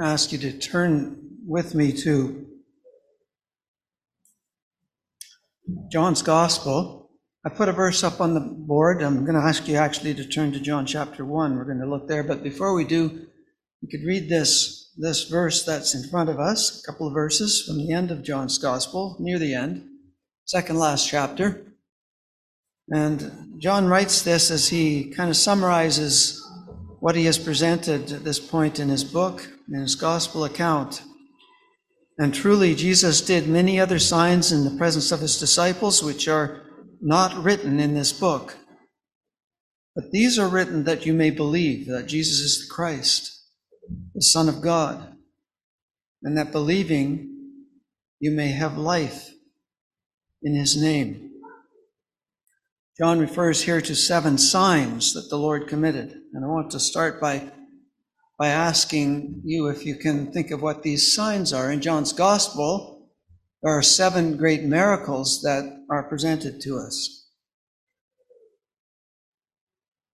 I ask you to turn with me to John's Gospel. I put a verse up on the board. I'm going to ask you actually to turn to John chapter 1. We're going to look there. But before we do, we could read this, this verse that's in front of us, a couple of verses from the end of John's Gospel, near the end, second last chapter. And John writes this as he kind of summarizes what he has presented at this point in his book, in his gospel account. And truly, Jesus did many other signs in the presence of his disciples, which are not written in this book. But these are written that you may believe that Jesus is the Christ, the Son of God, and that believing you may have life in his name. John refers here to seven signs that the Lord committed. And I want to start by, by asking you if you can think of what these signs are. In John's Gospel, there are seven great miracles that are presented to us.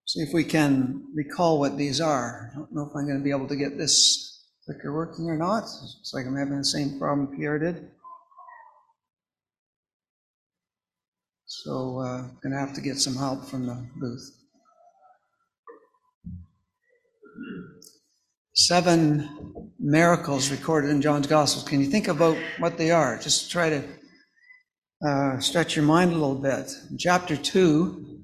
See if we can recall what these are. I don't know if I'm going to be able to get this clicker working or not. It's like I'm having the same problem Pierre did. So I'm uh, going to have to get some help from the booth. Seven miracles recorded in John's Gospel. Can you think about what they are? Just try to uh, stretch your mind a little bit. In chapter 2,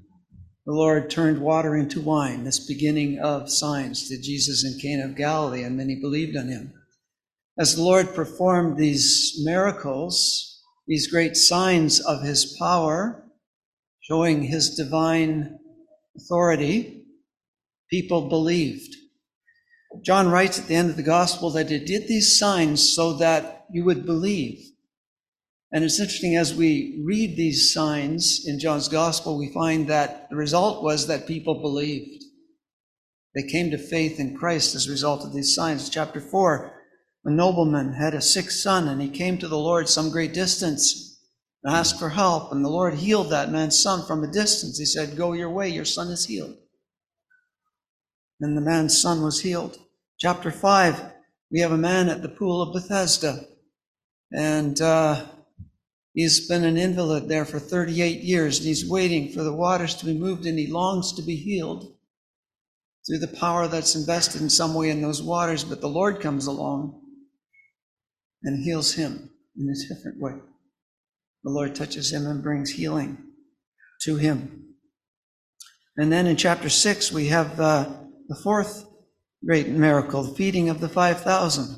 the Lord turned water into wine, this beginning of signs to Jesus in Cana of Galilee, and many believed on him. As the Lord performed these miracles, these great signs of his power, showing his divine authority, people believed. John writes at the end of the gospel that he did these signs so that you would believe. And it's interesting as we read these signs in John's gospel, we find that the result was that people believed. They came to faith in Christ as a result of these signs. Chapter 4 a nobleman had a sick son, and he came to the Lord some great distance and asked for help. And the Lord healed that man's son from a distance. He said, Go your way, your son is healed. And the man's son was healed. Chapter 5, we have a man at the pool of Bethesda, and uh, he's been an invalid there for 38 years, and he's waiting for the waters to be moved, and he longs to be healed through the power that's invested in some way in those waters. But the Lord comes along and heals him in a different way. The Lord touches him and brings healing to him. And then in chapter 6, we have uh, the fourth great miracle, the feeding of the 5,000,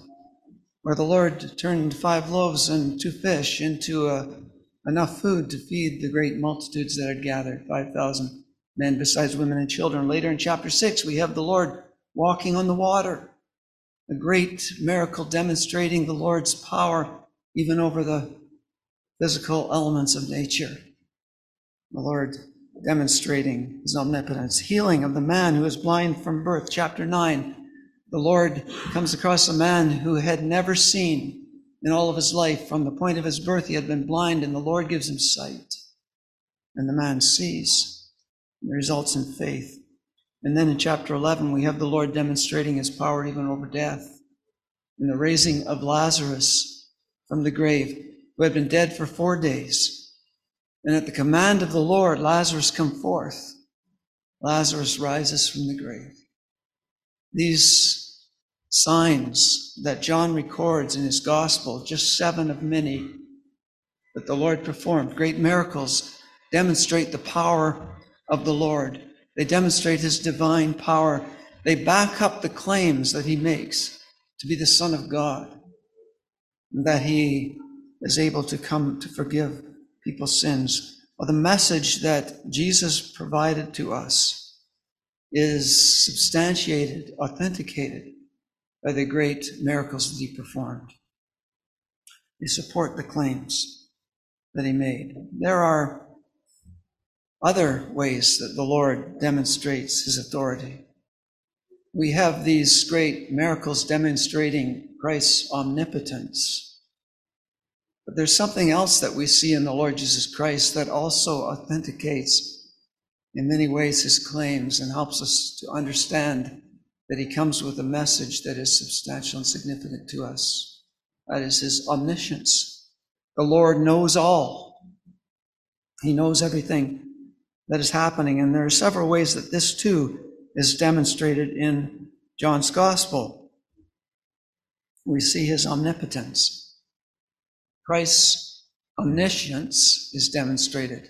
where the Lord turned five loaves and two fish into uh, enough food to feed the great multitudes that had gathered 5,000 men, besides women and children. Later in chapter 6, we have the Lord walking on the water a great miracle demonstrating the Lord's power even over the physical elements of nature. The Lord demonstrating his omnipotence, healing of the man who is blind from birth. Chapter 9, the Lord comes across a man who had never seen in all of his life. From the point of his birth, he had been blind, and the Lord gives him sight. And the man sees. It results in faith. And then in chapter 11, we have the Lord demonstrating his power even over death in the raising of Lazarus from the grave, who had been dead for four days. And at the command of the Lord, Lazarus come forth. Lazarus rises from the grave. These signs that John records in his gospel, just seven of many that the Lord performed, great miracles, demonstrate the power of the Lord. They demonstrate his divine power. They back up the claims that he makes to be the Son of God, that he is able to come to forgive people's sins. Well, the message that Jesus provided to us is substantiated, authenticated by the great miracles that he performed. They support the claims that he made. There are other ways that the Lord demonstrates his authority. We have these great miracles demonstrating Christ's omnipotence. But there's something else that we see in the Lord Jesus Christ that also authenticates in many ways his claims and helps us to understand that he comes with a message that is substantial and significant to us. That is his omniscience. The Lord knows all. He knows everything that is happening. And there are several ways that this too is demonstrated in John's gospel. We see his omnipotence. Christ's omniscience is demonstrated.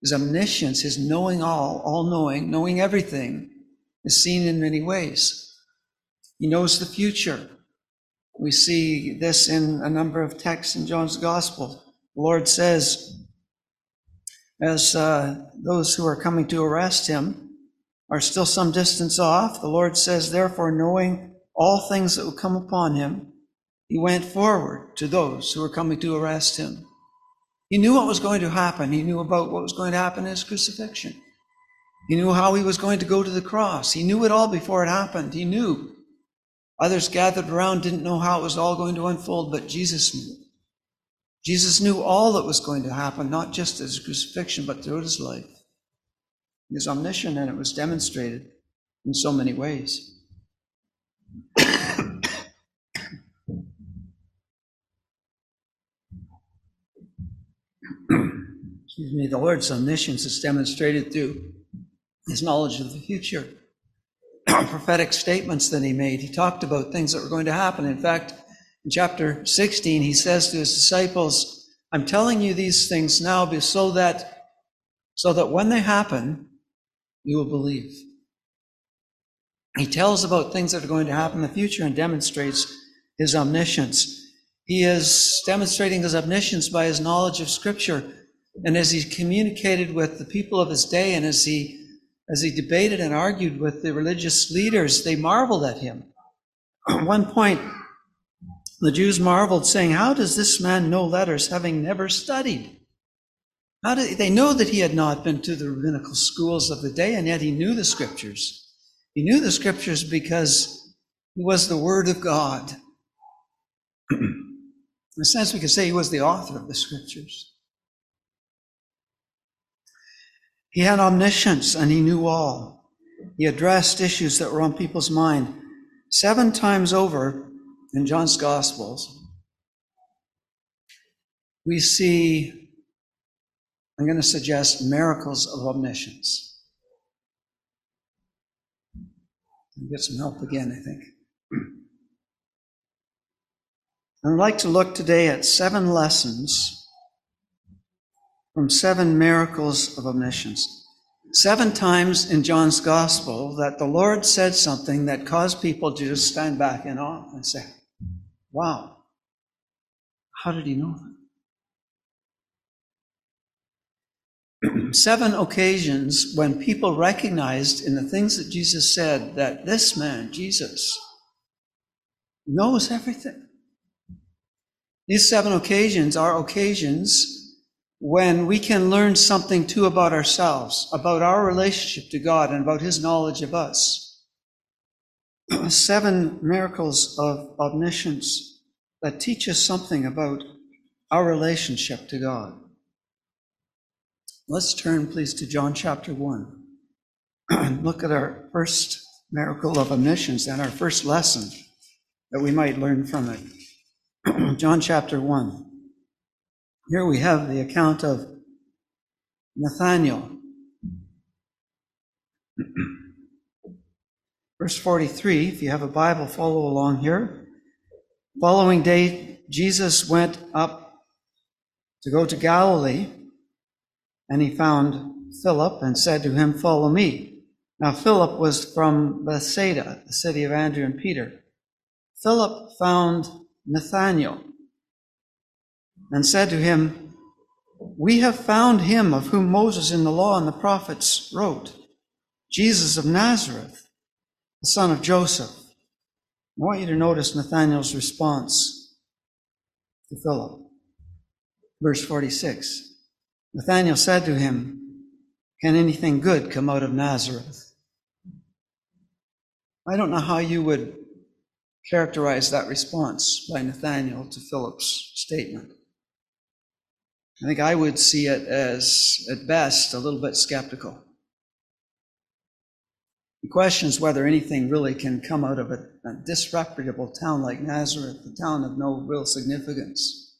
His omniscience, his knowing all, all knowing, knowing everything, is seen in many ways. He knows the future. We see this in a number of texts in John's gospel. The Lord says, as uh, those who are coming to arrest him are still some distance off, the Lord says, therefore, knowing all things that will come upon him, he went forward to those who were coming to arrest him. He knew what was going to happen. He knew about what was going to happen in his crucifixion. He knew how he was going to go to the cross. He knew it all before it happened. He knew. Others gathered around didn't know how it was all going to unfold, but Jesus knew. Jesus knew all that was going to happen, not just his crucifixion, but throughout his life. He was omniscient, and it was demonstrated in so many ways. Excuse me, the Lord's omniscience is demonstrated through his knowledge of the future. Prophetic statements that he made. He talked about things that were going to happen. In fact, in chapter 16, he says to his disciples, I'm telling you these things now so that, so that when they happen, you will believe. He tells about things that are going to happen in the future and demonstrates his omniscience. He is demonstrating his omniscience by his knowledge of Scripture. And as he communicated with the people of his day and as he as he debated and argued with the religious leaders, they marveled at him. At one point, the Jews marveled, saying, How does this man know letters, having never studied? How did they know that he had not been to the rabbinical schools of the day, and yet he knew the scriptures? He knew the scriptures because he was the Word of God. In a sense, we could say he was the author of the scriptures. He had omniscience and he knew all. He addressed issues that were on people's mind. Seven times over in John's Gospels, we see, I'm going to suggest, miracles of omniscience. Get some help again, I think. I'd like to look today at seven lessons from seven miracles of omniscience. Seven times in John's gospel that the Lord said something that caused people to just stand back in awe and say, Wow, how did he know that? seven occasions when people recognized in the things that Jesus said that this man, Jesus, knows everything. These seven occasions are occasions when we can learn something too about ourselves, about our relationship to God, and about His knowledge of us. Seven miracles of omniscience that teach us something about our relationship to God. Let's turn, please, to John chapter 1 and look at our first miracle of omniscience and our first lesson that we might learn from it. John chapter 1. Here we have the account of Nathaniel. Verse 43, if you have a Bible, follow along here. Following day, Jesus went up to go to Galilee, and he found Philip and said to him, Follow me. Now, Philip was from Bethsaida, the city of Andrew and Peter. Philip found Nathanael and said to him, We have found him of whom Moses in the law and the prophets wrote, Jesus of Nazareth, the son of Joseph. I want you to notice Nathanael's response to Philip. Verse 46 Nathanael said to him, Can anything good come out of Nazareth? I don't know how you would characterize that response by Nathanael to Philip's statement. I think I would see it as, at best, a little bit skeptical. He questions whether anything really can come out of a, a disreputable town like Nazareth, a town of no real significance.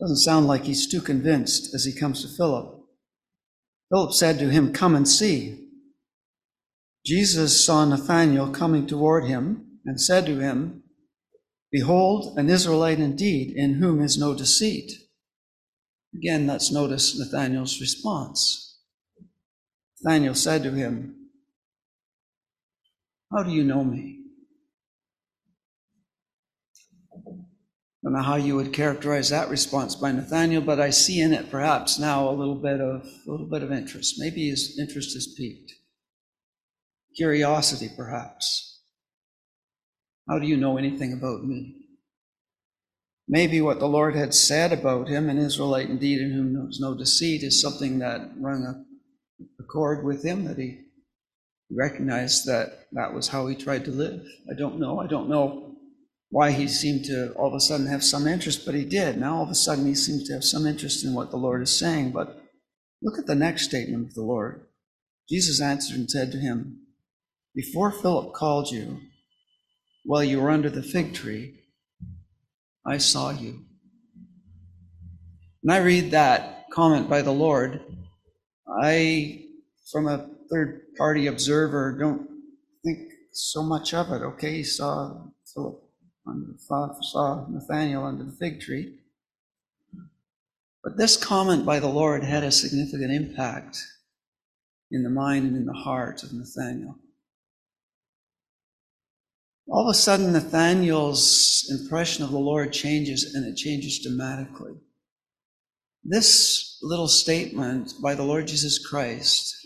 Doesn't sound like he's too convinced as he comes to Philip. Philip said to him, Come and see. Jesus saw Nathanael coming toward him and said to him, Behold, an Israelite indeed, in whom is no deceit. Again, let's notice Nathanael's response. Nathanael said to him, How do you know me? I don't know how you would characterize that response by Nathanael, but I see in it perhaps now a little bit of a little bit of interest. Maybe his interest is piqued. Curiosity, perhaps. How do you know anything about me? Maybe what the Lord had said about him, an Israelite indeed in whom knows no deceit, is something that rung a, a chord with him, that he recognized that that was how he tried to live. I don't know. I don't know why he seemed to all of a sudden have some interest, but he did. Now all of a sudden he seems to have some interest in what the Lord is saying. But look at the next statement of the Lord. Jesus answered and said to him, Before Philip called you, while you were under the fig tree, I saw you. When I read that comment by the Lord, I, from a third party observer, don't think so much of it. Okay, he saw Philip, under the, saw Nathaniel under the fig tree. But this comment by the Lord had a significant impact in the mind and in the heart of Nathaniel. All of a sudden, Nathaniel's impression of the Lord changes, and it changes dramatically. This little statement by the Lord Jesus Christ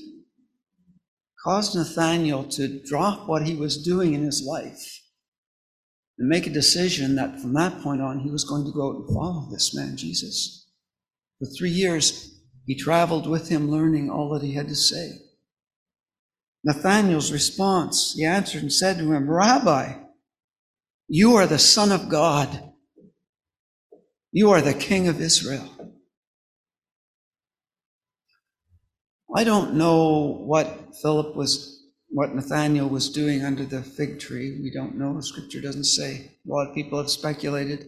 caused Nathaniel to drop what he was doing in his life and make a decision that from that point on he was going to go out and follow this man, Jesus. For three years, he traveled with him, learning all that he had to say. Nathanael's response, he answered and said to him, Rabbi, you are the Son of God. You are the King of Israel. I don't know what Philip was, what Nathanael was doing under the fig tree. We don't know. Scripture doesn't say. A lot of people have speculated.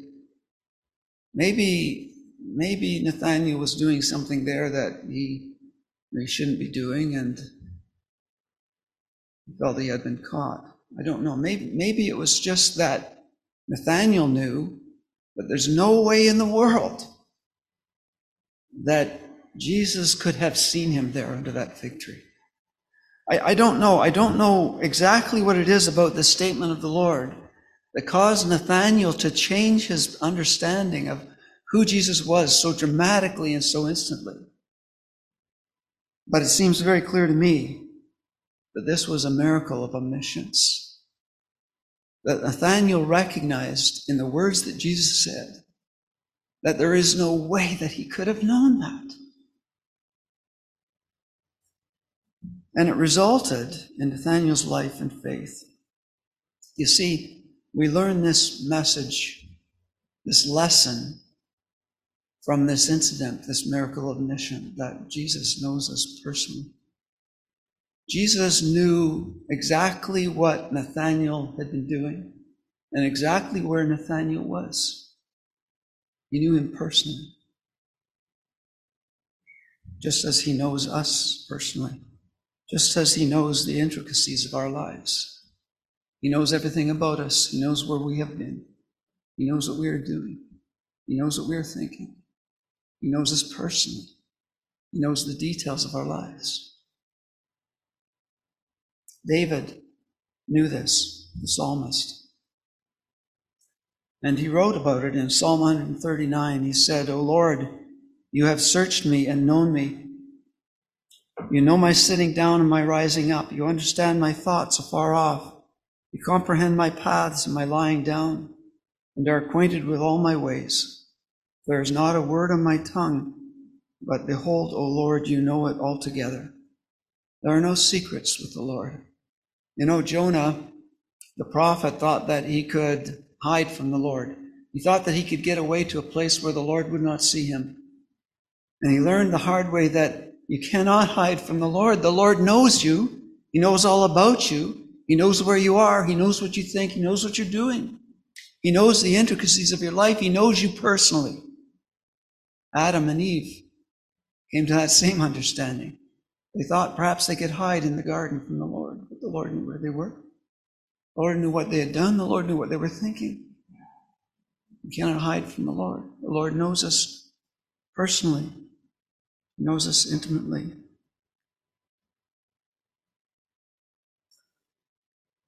Maybe, maybe Nathanael was doing something there that he, he shouldn't be doing, and felt he had been caught. I don't know. Maybe, maybe it was just that Nathaniel knew, but there's no way in the world that Jesus could have seen him there under that fig tree. I, I don't know. I don't know exactly what it is about the statement of the Lord that caused Nathaniel to change his understanding of who Jesus was so dramatically and so instantly. But it seems very clear to me that this was a miracle of omniscience. That Nathanael recognized in the words that Jesus said that there is no way that he could have known that. And it resulted in Nathanael's life and faith. You see, we learn this message, this lesson from this incident, this miracle of omniscience, that Jesus knows us personally. Jesus knew exactly what Nathanael had been doing and exactly where Nathanael was. He knew him personally, just as he knows us personally, just as he knows the intricacies of our lives. He knows everything about us. He knows where we have been. He knows what we are doing. He knows what we are thinking. He knows us personally. He knows the details of our lives. David knew this, the psalmist. And he wrote about it in Psalm 139. He said, O Lord, you have searched me and known me. You know my sitting down and my rising up. You understand my thoughts afar off. You comprehend my paths and my lying down, and are acquainted with all my ways. There is not a word on my tongue, but behold, O Lord, you know it altogether. There are no secrets with the Lord. You know, Jonah, the prophet, thought that he could hide from the Lord. He thought that he could get away to a place where the Lord would not see him. And he learned the hard way that You cannot hide from the Lord. The Lord knows you. He knows all about you. He knows where you are. He knows what you think. He knows what you're doing. He knows the intricacies of your life. He knows you personally. Adam and Eve came to that same understanding. They thought perhaps they could hide in the garden from the Lord, Lord knew where they were. The Lord knew what they had done. The Lord knew what they were thinking. You cannot hide from the Lord. The Lord knows us personally, he knows us intimately.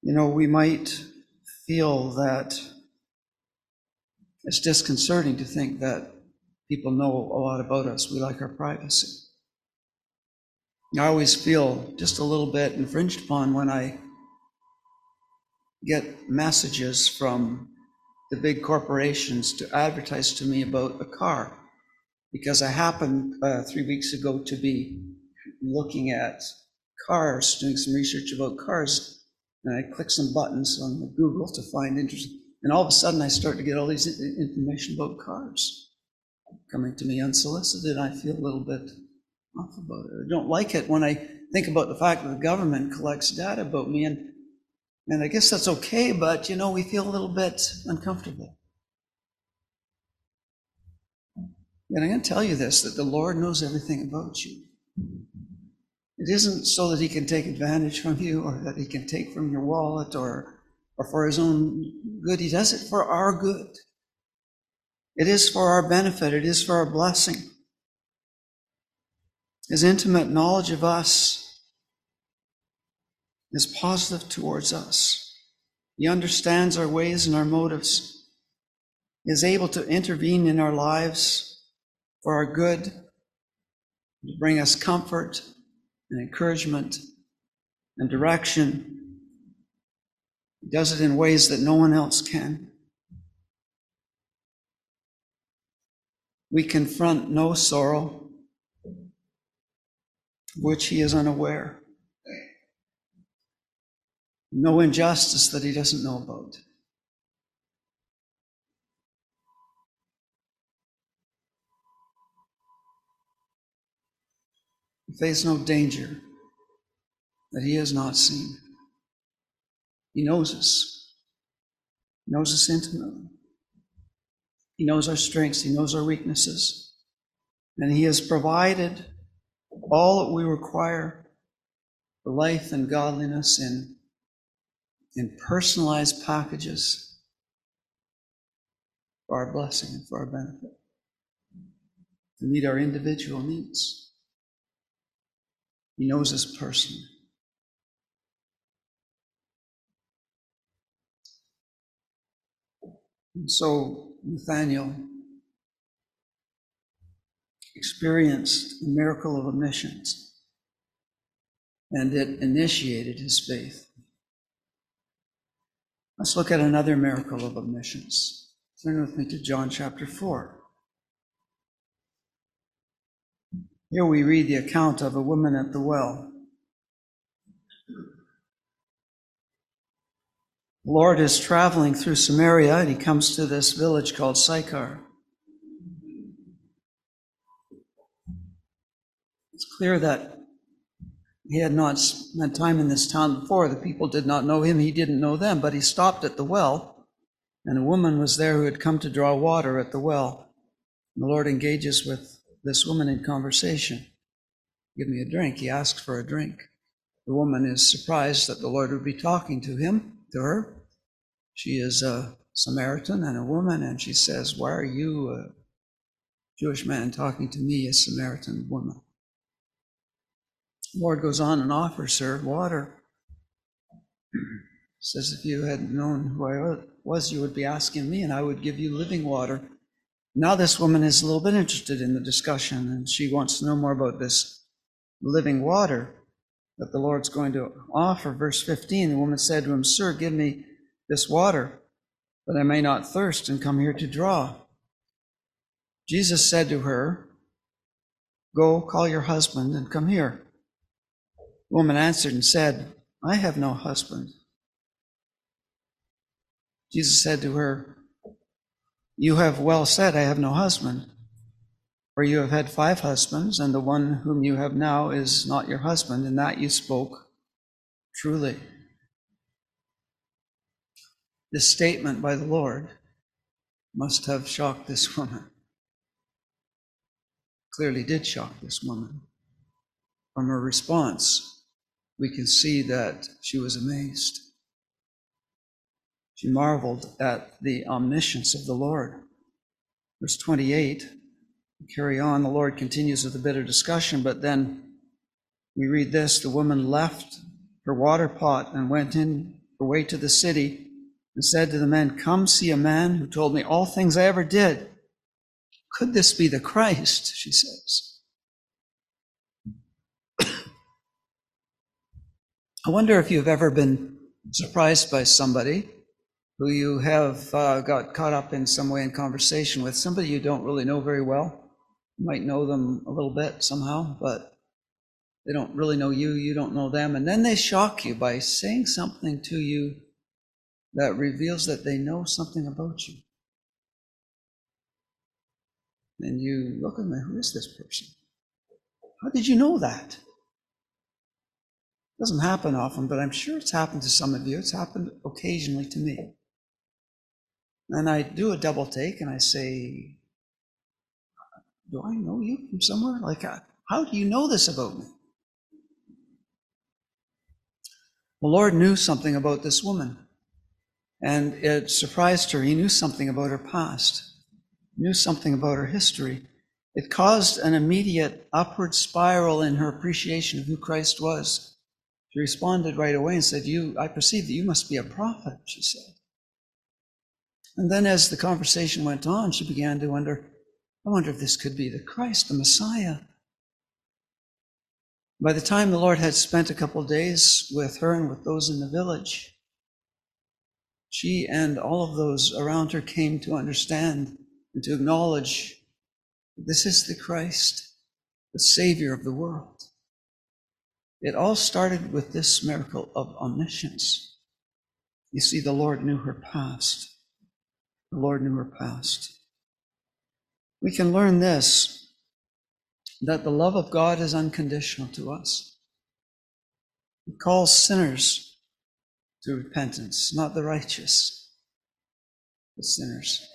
You know, we might feel that it's disconcerting to think that people know a lot about us. We like our privacy. I always feel just a little bit infringed upon when I get messages from the big corporations to advertise to me about a car because I happened uh, three weeks ago to be looking at cars, doing some research about cars, and I click some buttons on Google to find interesting, and all of a sudden I start to get all these information about cars coming to me unsolicited. I feel a little bit off about it. I don't like it when I think about the fact that the government collects data about me, and and I guess that's okay, but you know, we feel a little bit uncomfortable. And I'm going to tell you this that the Lord knows everything about you. It isn't so that He can take advantage from you or that He can take from your wallet or, or for His own good. He does it for our good. It is for our benefit, it is for our blessing. His intimate knowledge of us is positive towards us. He understands our ways and our motives. He is able to intervene in our lives for our good, to bring us comfort and encouragement and direction. He does it in ways that no one else can. We confront no sorrow which he is unaware. No injustice that he doesn't know about. Face no danger that he has not seen. He knows us. He knows us intimately. He knows our strengths. He knows our weaknesses. And he has provided all that we require for life and godliness in, in personalized packages for our blessing and for our benefit, to meet our individual needs. He knows us personally. And so Nathaniel experienced the miracle of omniscience, and it initiated his faith. Let's look at another miracle of omniscience. Turn with me to John chapter 4. Here we read the account of a woman at the well. The Lord is traveling through Samaria and he comes to this village called Sychar. It's clear that he had not spent time in this town before. The people did not know him, he didn't know them, but he stopped at the well, and a woman was there who had come to draw water at the well. And the Lord engages with this woman in conversation. Give me a drink. He asks for a drink. The woman is surprised that the Lord would be talking to him, to her. She is a Samaritan and a woman, and she says, Why are you, a Jewish man, talking to me, a Samaritan woman? Lord goes on and offers her water. Says, if you had known who I was, you would be asking me, and I would give you living water. Now, this woman is a little bit interested in the discussion, and she wants to know more about this living water that the Lord's going to offer. Verse 15 the woman said to him, Sir, give me this water, that I may not thirst and come here to draw. Jesus said to her, Go, call your husband, and come here woman answered and said, I have no husband. Jesus said to her, You have well said, I have no husband. For you have had five husbands, and the one whom you have now is not your husband, and that you spoke truly. This statement by the Lord must have shocked this woman. Clearly did shock this woman. From her response, we can see that she was amazed. She marveled at the omniscience of the Lord. Verse 28 carry on, the Lord continues with a bit of discussion, but then we read this the woman left her water pot and went in her way to the city and said to the men, Come see a man who told me all things I ever did. Could this be the Christ? She says. I wonder if you've ever been surprised by somebody who you have uh, got caught up in some way in conversation with, somebody you don't really know very well you might know them a little bit somehow, but they don't really know you, you don't know them. And then they shock you by saying something to you that reveals that they know something about you. And you look at them, who is this person? How did you know that? Doesn't happen often, but I'm sure it's happened to some of you. It's happened occasionally to me. And I do a double take and I say, do I know you from somewhere? Like, uh, how do you know this about me? The Lord knew something about this woman, and it surprised her. He knew something about her past, he knew something about her history. It caused an immediate upward spiral in her appreciation of who Christ was. She responded right away and said, You, I perceive that you must be a prophet, she said. And then as the conversation went on, she began to wonder, I wonder if this could be the Christ, the Messiah. By the time the Lord had spent a couple days with her and with those in the village, she and all of those around her came to understand and to acknowledge that this is the Christ, the Savior of the world. It all started with this miracle of omniscience. You see, the Lord knew her past. The Lord knew her past we can learn this that the love of God is unconditional to us. He calls sinners to repentance, not the righteous, the sinners.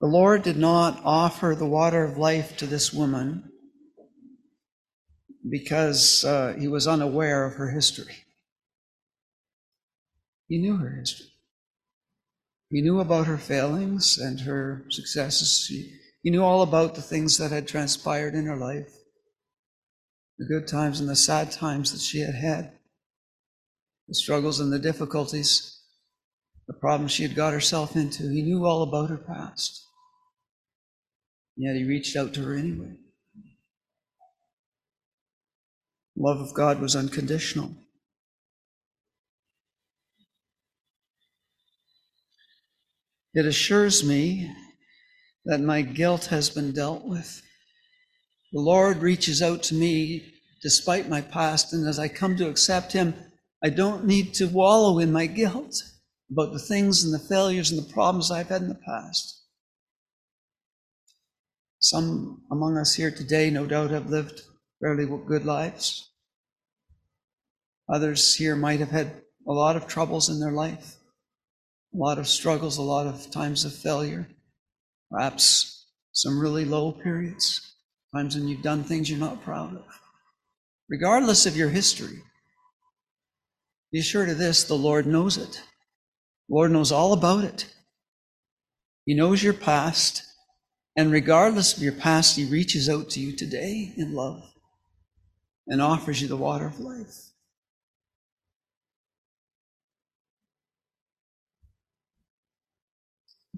The Lord did not offer the water of life to this woman because uh, he was unaware of her history. He knew her history. He knew about her failings and her successes. He, he knew all about the things that had transpired in her life, the good times and the sad times that she had had, the struggles and the difficulties, the problems she had got herself into. He knew all about her past. Yet he reached out to her anyway. Love of God was unconditional. It assures me that my guilt has been dealt with. The Lord reaches out to me despite my past, and as I come to accept Him, I don't need to wallow in my guilt about the things and the failures and the problems I've had in the past. Some among us here today, no doubt, have lived fairly good lives. Others here might have had a lot of troubles in their life a lot of struggles, a lot of times of failure, perhaps some really low periods, times when you've done things you're not proud of. Regardless of your history, be assured of this the Lord knows it. The Lord knows all about it. He knows your past, and regardless of your past, He reaches out to you today in love and offers you the water of life.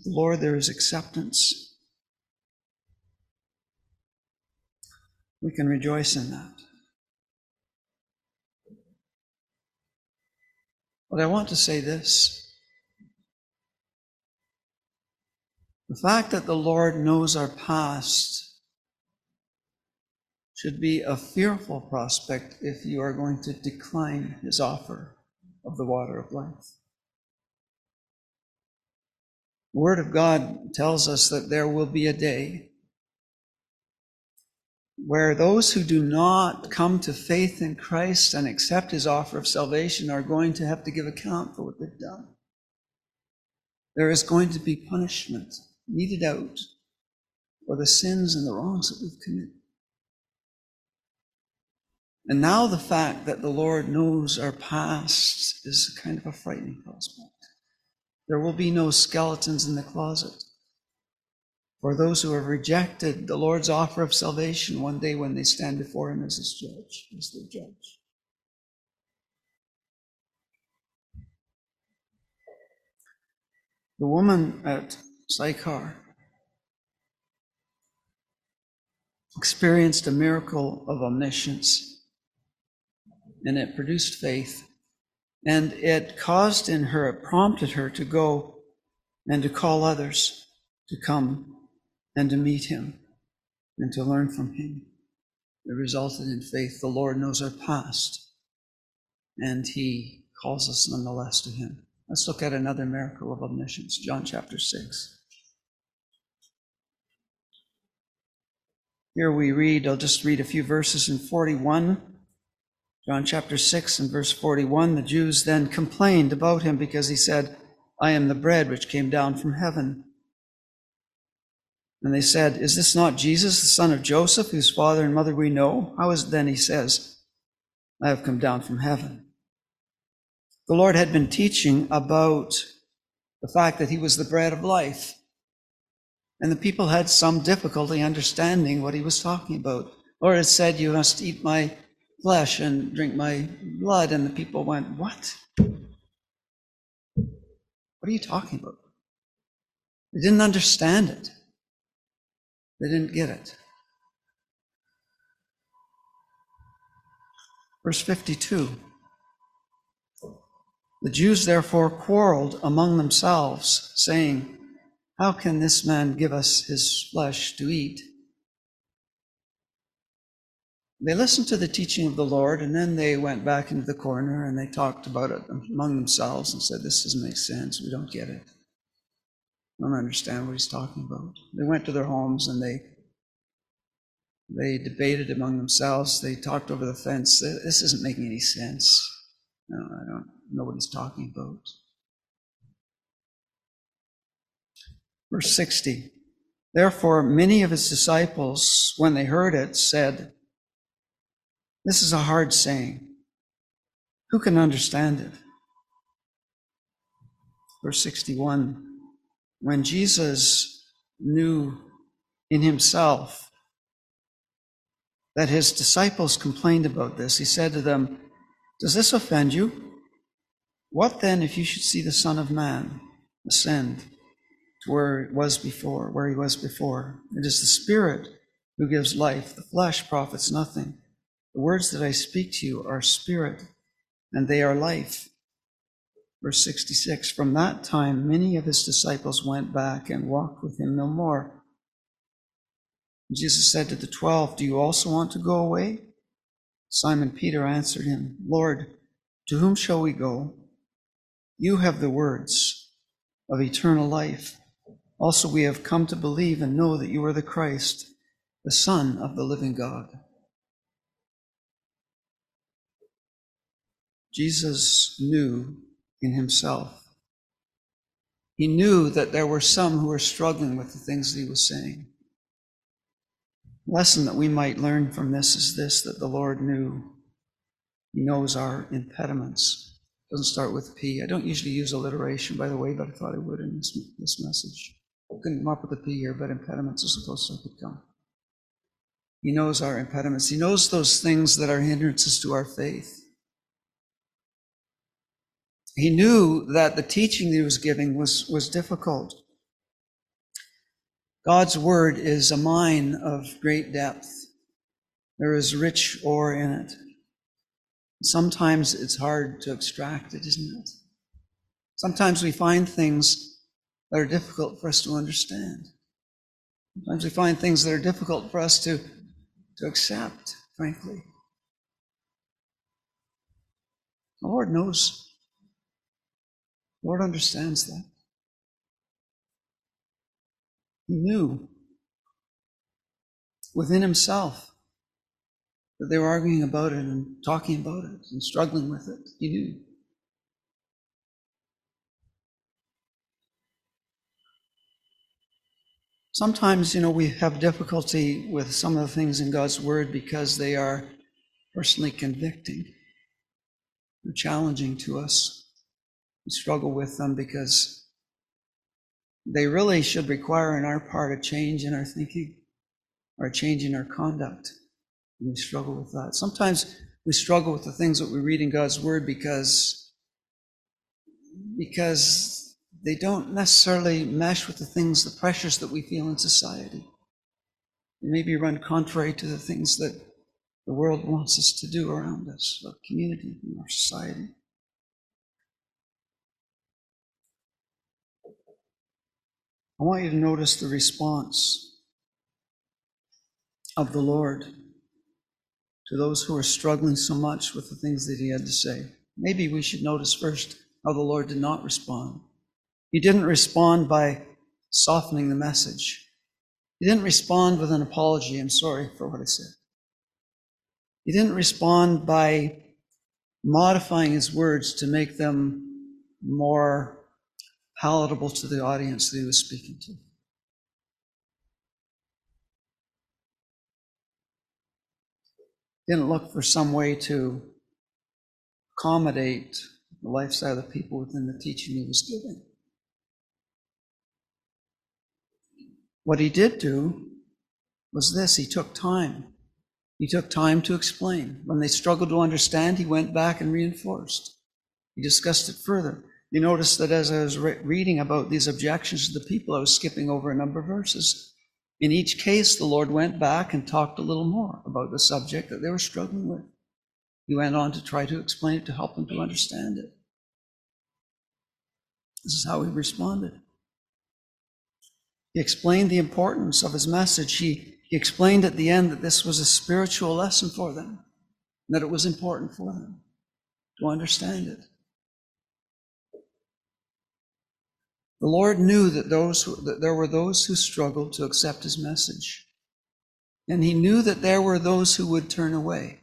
Lord, there is acceptance. We can rejoice in that. But I want to say this. The fact that the Lord knows our past should be a fearful prospect if you are going to decline his offer of the water of life. Word of God tells us that there will be a day where those who do not come to faith in Christ and accept his offer of salvation are going to have to give account for what they've done. There is going to be punishment meted out for the sins and the wrongs that we've committed. And now the fact that the Lord knows our past is kind of a frightening prospect. There will be no skeletons in the closet for those who have rejected the Lord's offer of salvation one day when they stand before Him as His judge, as their judge. The woman at Sychar experienced a miracle of omniscience, and it produced faith. And it caused in her, it prompted her to go and to call others to come and to meet him and to learn from him. It resulted in faith. The Lord knows our past, and he calls us nonetheless to him. Let's look at another miracle of omniscience, John chapter 6. Here we read, I'll just read a few verses in 41. John chapter 6 and verse 41. The Jews then complained about him because he said, I am the bread which came down from heaven. And they said, Is this not Jesus, the son of Joseph, whose father and mother we know? How is it then he says, I have come down from heaven? The Lord had been teaching about the fact that he was the bread of life. And the people had some difficulty understanding what he was talking about. Lord had said, You must eat my flesh and drink my blood. And the people went, What? What are you talking about? They didn't understand it. They didn't get it. Verse 52 The Jews therefore quarreled among themselves, saying, How can this man give us his flesh to eat? They listened to the teaching of the Lord, and then they went back into the corner and they talked about it among themselves and said, This doesn't make sense. We don't get it don't understand what he's talking about. They went to their homes and they they debated among themselves. They talked over the fence. This isn't making any sense. No, I don't know what he's talking about. Verse 60. Therefore, many of his disciples, when they heard it, said, This is a hard saying. Who can understand it? Verse 61 when Jesus knew in himself that his disciples complained about this, he said to them, Does this offend you? What then if you should see the Son of Man ascend to where it was before, where he was before? It is the Spirit who gives life, the flesh profits nothing. The words that I speak to you are spirit, and they are life. Verse 66 From that time, many of his disciples went back and walked with him no more. Jesus said to the twelve, Do you also want to go away? Simon Peter answered him, Lord, to whom shall we go? You have the words of eternal life. Also, we have come to believe and know that you are the Christ, the Son of the living God. Jesus knew in himself. He knew that there were some who were struggling with the things that he was saying. The lesson that we might learn from this is this that the Lord knew. He knows our impediments. It doesn't start with P. I don't usually use alliteration, by the way, but I thought I would in this, this message. I couldn't come up with a P here, but impediments is supposed to come. He knows our impediments. He knows those things that are hindrances to our faith. He knew that the teaching he was giving was, was difficult. God's word is a mine of great depth. There is rich ore in it. Sometimes it's hard to extract it, isn't it? Sometimes we find things that are difficult for us to understand. Sometimes we find things that are difficult for us to, to accept, frankly. The Lord knows Lord understands that. He knew within himself that they were arguing about it and talking about it and struggling with it. He knew. Sometimes, you know, we have difficulty with some of the things in God's Word because they are personally convicting. They're challenging to us. We struggle with them because they really should require on our part a change in our thinking or a change in our conduct. And we struggle with that. Sometimes we struggle with the things that we read in God's Word because, because they don't necessarily mesh with the things, the pressures that we feel in society. They maybe run contrary to the things that the world wants us to do around us, our community, our society. I want you to notice the response of the Lord to those who are struggling so much with the things that he had to say. Maybe we should notice first how the Lord did not respond. He didn't respond by softening the message. He didn't respond with an apology. I'm sorry for what I said. He didn't respond by modifying his words to make them more palatable to the audience that he was speaking to. Didn't look for some way to accommodate the lifestyle of the people within the teaching he was giving. What he did do was this he took time. He took time to explain. When they struggled to understand, he went back and reinforced. He discussed it further. You notice that as I was re- reading about these objections to the people, I was skipping over a number of verses. In each case, the Lord went back and talked a little more about the subject that they were struggling with. He went on to try to explain it to help them to understand it. This is how he responded. He explained the importance of his message. He, he explained at the end that this was a spiritual lesson for them, that it was important for them to understand it. The Lord knew that, those that there were those who struggled to accept his message. And he knew that there were those who would turn away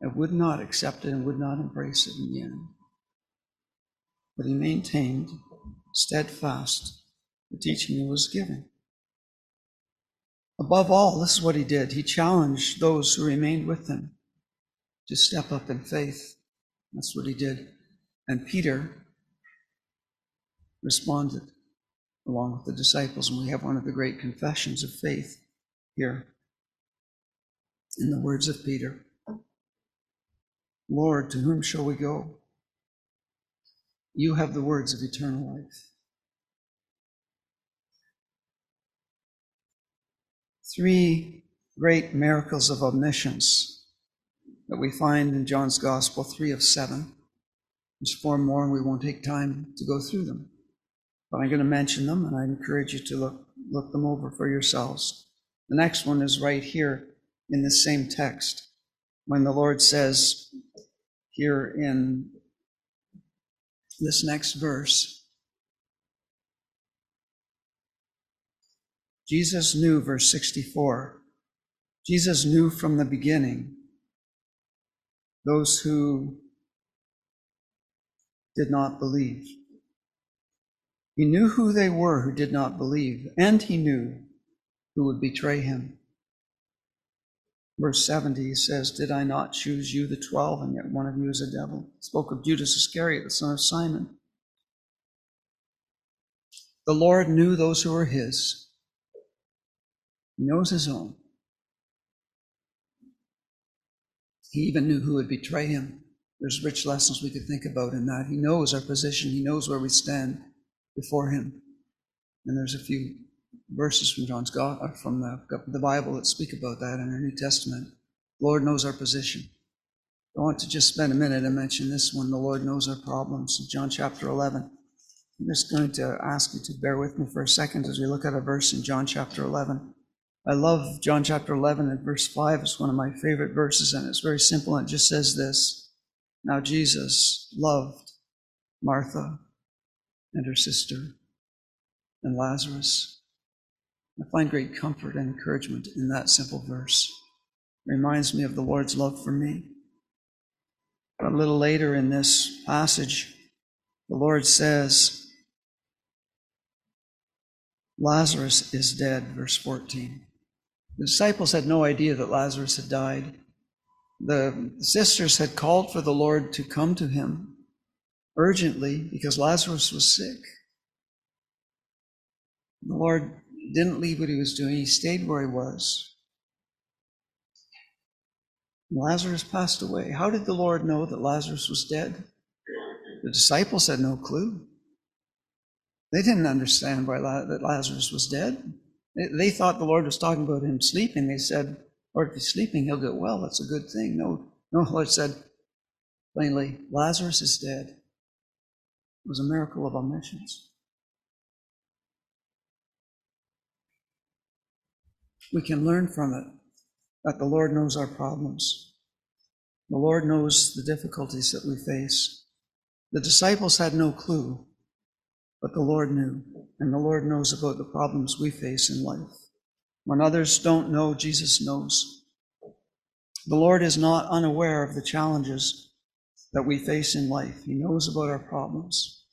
and would not accept it and would not embrace it in the end. But he maintained steadfast the teaching he was giving. Above all, this is what he did. He challenged those who remained with him to step up in faith. That's what he did. And Peter responded along with the disciples. And we have one of the great confessions of faith here in the words of Peter Lord, to whom shall we go? You have the words of eternal life. three great miracles of omniscience that we find in John's Gospel, three of seven. There's four more, and we won't take time to go through them. But I'm going to mention them, and I encourage you to look, look them over for yourselves. The next one is right here in the same text, when the Lord says here in this next verse, Jesus knew, verse 64, Jesus knew from the beginning those who did not believe. He knew who they were who did not believe, and he knew who would betray him. Verse 70 he says, Did I not choose you, the twelve, and yet one of you is a devil? Spoke of Judas Iscariot, the son of Simon. The Lord knew those who were his, he knows his own. He even knew who would betray him. There's rich lessons we could think about in that. He knows our position, he knows where we stand before him. And there's a few verses from John's God, uh, from the, the Bible that speak about that in our New Testament. The Lord knows our position. I want to just spend a minute and mention this one. The Lord knows our problems. In John chapter 11. I'm just going to ask you to bear with me for a second as we look at a verse in John chapter 11. I love John chapter 11 and verse 5. It's one of my favorite verses, and it's very simple. And it just says this Now Jesus loved Martha and her sister and Lazarus. I find great comfort and encouragement in that simple verse. It reminds me of the Lord's love for me. But a little later in this passage, the Lord says, Lazarus is dead, verse 14. The disciples had no idea that Lazarus had died. The sisters had called for the Lord to come to him urgently because Lazarus was sick. The Lord didn't leave what he was doing, he stayed where he was. Lazarus passed away. How did the Lord know that Lazarus was dead? The disciples had no clue. They didn't understand why that Lazarus was dead. They thought the Lord was talking about him sleeping. They said, Lord, if he's sleeping, he'll get well. That's a good thing. No, no, the Lord said plainly, Lazarus is dead. It was a miracle of omniscience. We can learn from it that the Lord knows our problems. The Lord knows the difficulties that we face. The disciples had no clue but the Lord knew, and the Lord knows about the problems we face in life. When others don't know, Jesus knows. The Lord is not unaware of the challenges that we face in life. He knows about our problems.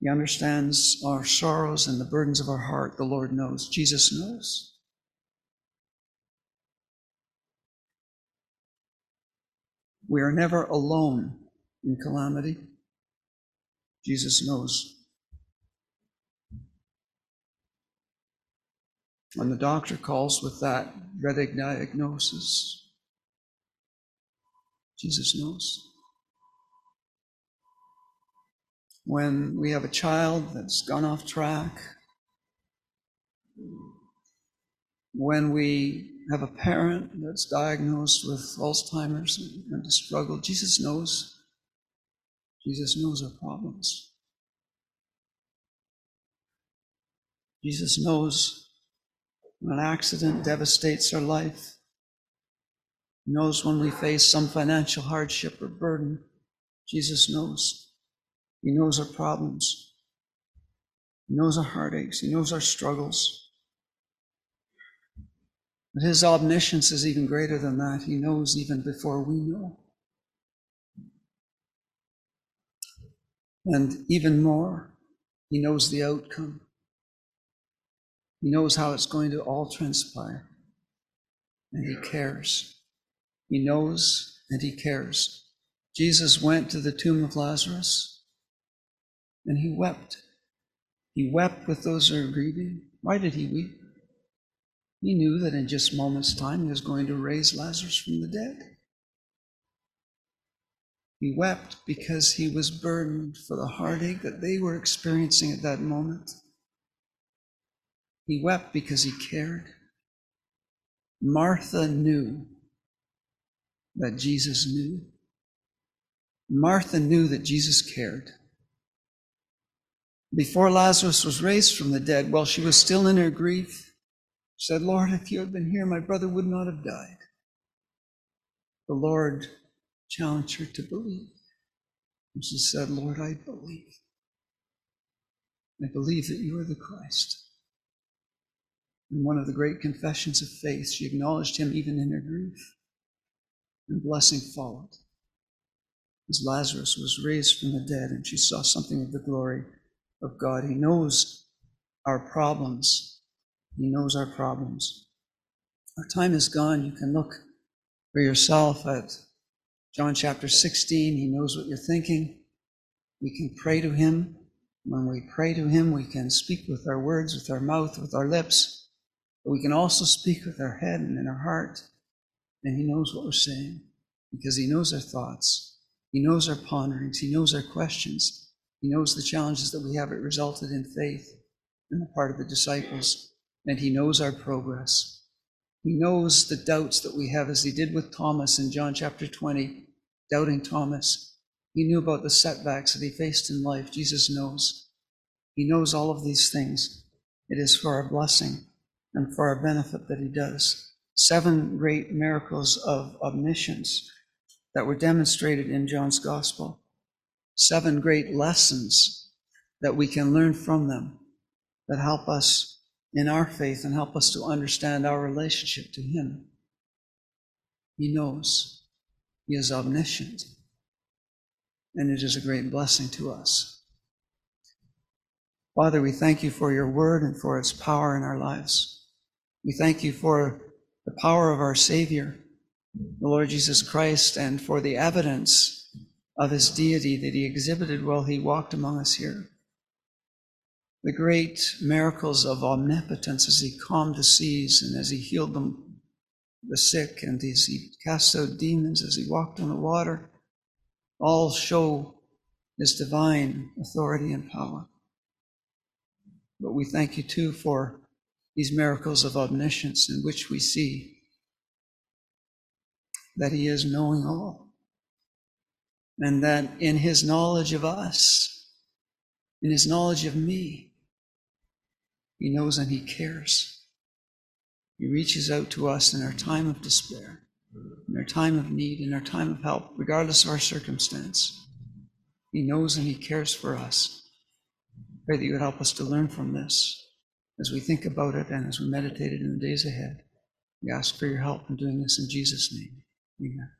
He understands our sorrows and the burdens of our heart. The Lord knows. Jesus knows. We are never alone in calamity. Jesus knows. When the doctor calls with that dreaded diagnosis, Jesus knows. When we have a child that's gone off track, when we have a parent that's diagnosed with Alzheimer's and a struggle, Jesus knows. Jesus knows our problems. Jesus knows when an accident devastates our life, He knows when we face some financial hardship or burden. Jesus knows. He knows our problems. He knows our heartaches. He knows our struggles. But His omniscience is even greater than that. He knows even before we know. And even more, He knows the outcome. He knows how it's going to all transpire. And he cares. He knows and he cares. Jesus went to the tomb of Lazarus and he wept. He wept with those who are grieving. Why did he weep? He knew that in just moments' time he was going to raise Lazarus from the dead. He wept because he was burdened for the heartache that they were experiencing at that moment. He wept because he cared. Martha knew that Jesus knew. Martha knew that Jesus cared. Before Lazarus was raised from the dead, while she was still in her grief, said, Lord, if you had been here, my brother would not have died. The Lord challenged her to believe. And she said, Lord, I believe. I believe that you are the Christ. In one of the great confessions of faith, she acknowledged him even in her grief. And blessing followed as Lazarus was raised from the dead and she saw something of the glory of God. He knows our problems. He knows our problems. Our time is gone. You can look for yourself at John chapter 16. He knows what you're thinking. We can pray to him. When we pray to him, we can speak with our words, with our mouth, with our lips. But we can also speak with our head and in our heart. And He knows what we're saying because He knows our thoughts. He knows our ponderings. He knows our questions. He knows the challenges that we have. It resulted in faith on the part of the disciples. And He knows our progress. He knows the doubts that we have, as He did with Thomas in John chapter 20, doubting Thomas. He knew about the setbacks that he faced in life. Jesus knows. He knows all of these things. It is for our blessing and for our benefit that he does. Seven great miracles of omniscience that were demonstrated in John's gospel. Seven great lessons that we can learn from them that help us in our faith and help us to understand our relationship to Him. He knows, He is omniscient, and it is a great blessing to us. Father, we thank you for your word and for its power in our lives. We thank you for the power of our Savior, the Lord Jesus Christ, and for the evidence of his deity that he exhibited while he walked among us here. The great miracles of omnipotence as he calmed the seas and as he healed them, the sick, and as he cast out demons, as he walked on the water, all show his divine authority and power. But we thank you too for these miracles of omniscience in which we see that he is knowing all. And that in his knowledge of us, in his knowledge of me, he knows and he cares. He reaches out to us in our time of despair, in our time of need, in our time of help, regardless of our circumstance. He knows and he cares for us. Pray that you would help us to learn from this as we think about it and as we meditate it in the days ahead. We ask for your help in doing this in Jesus' name. Amen.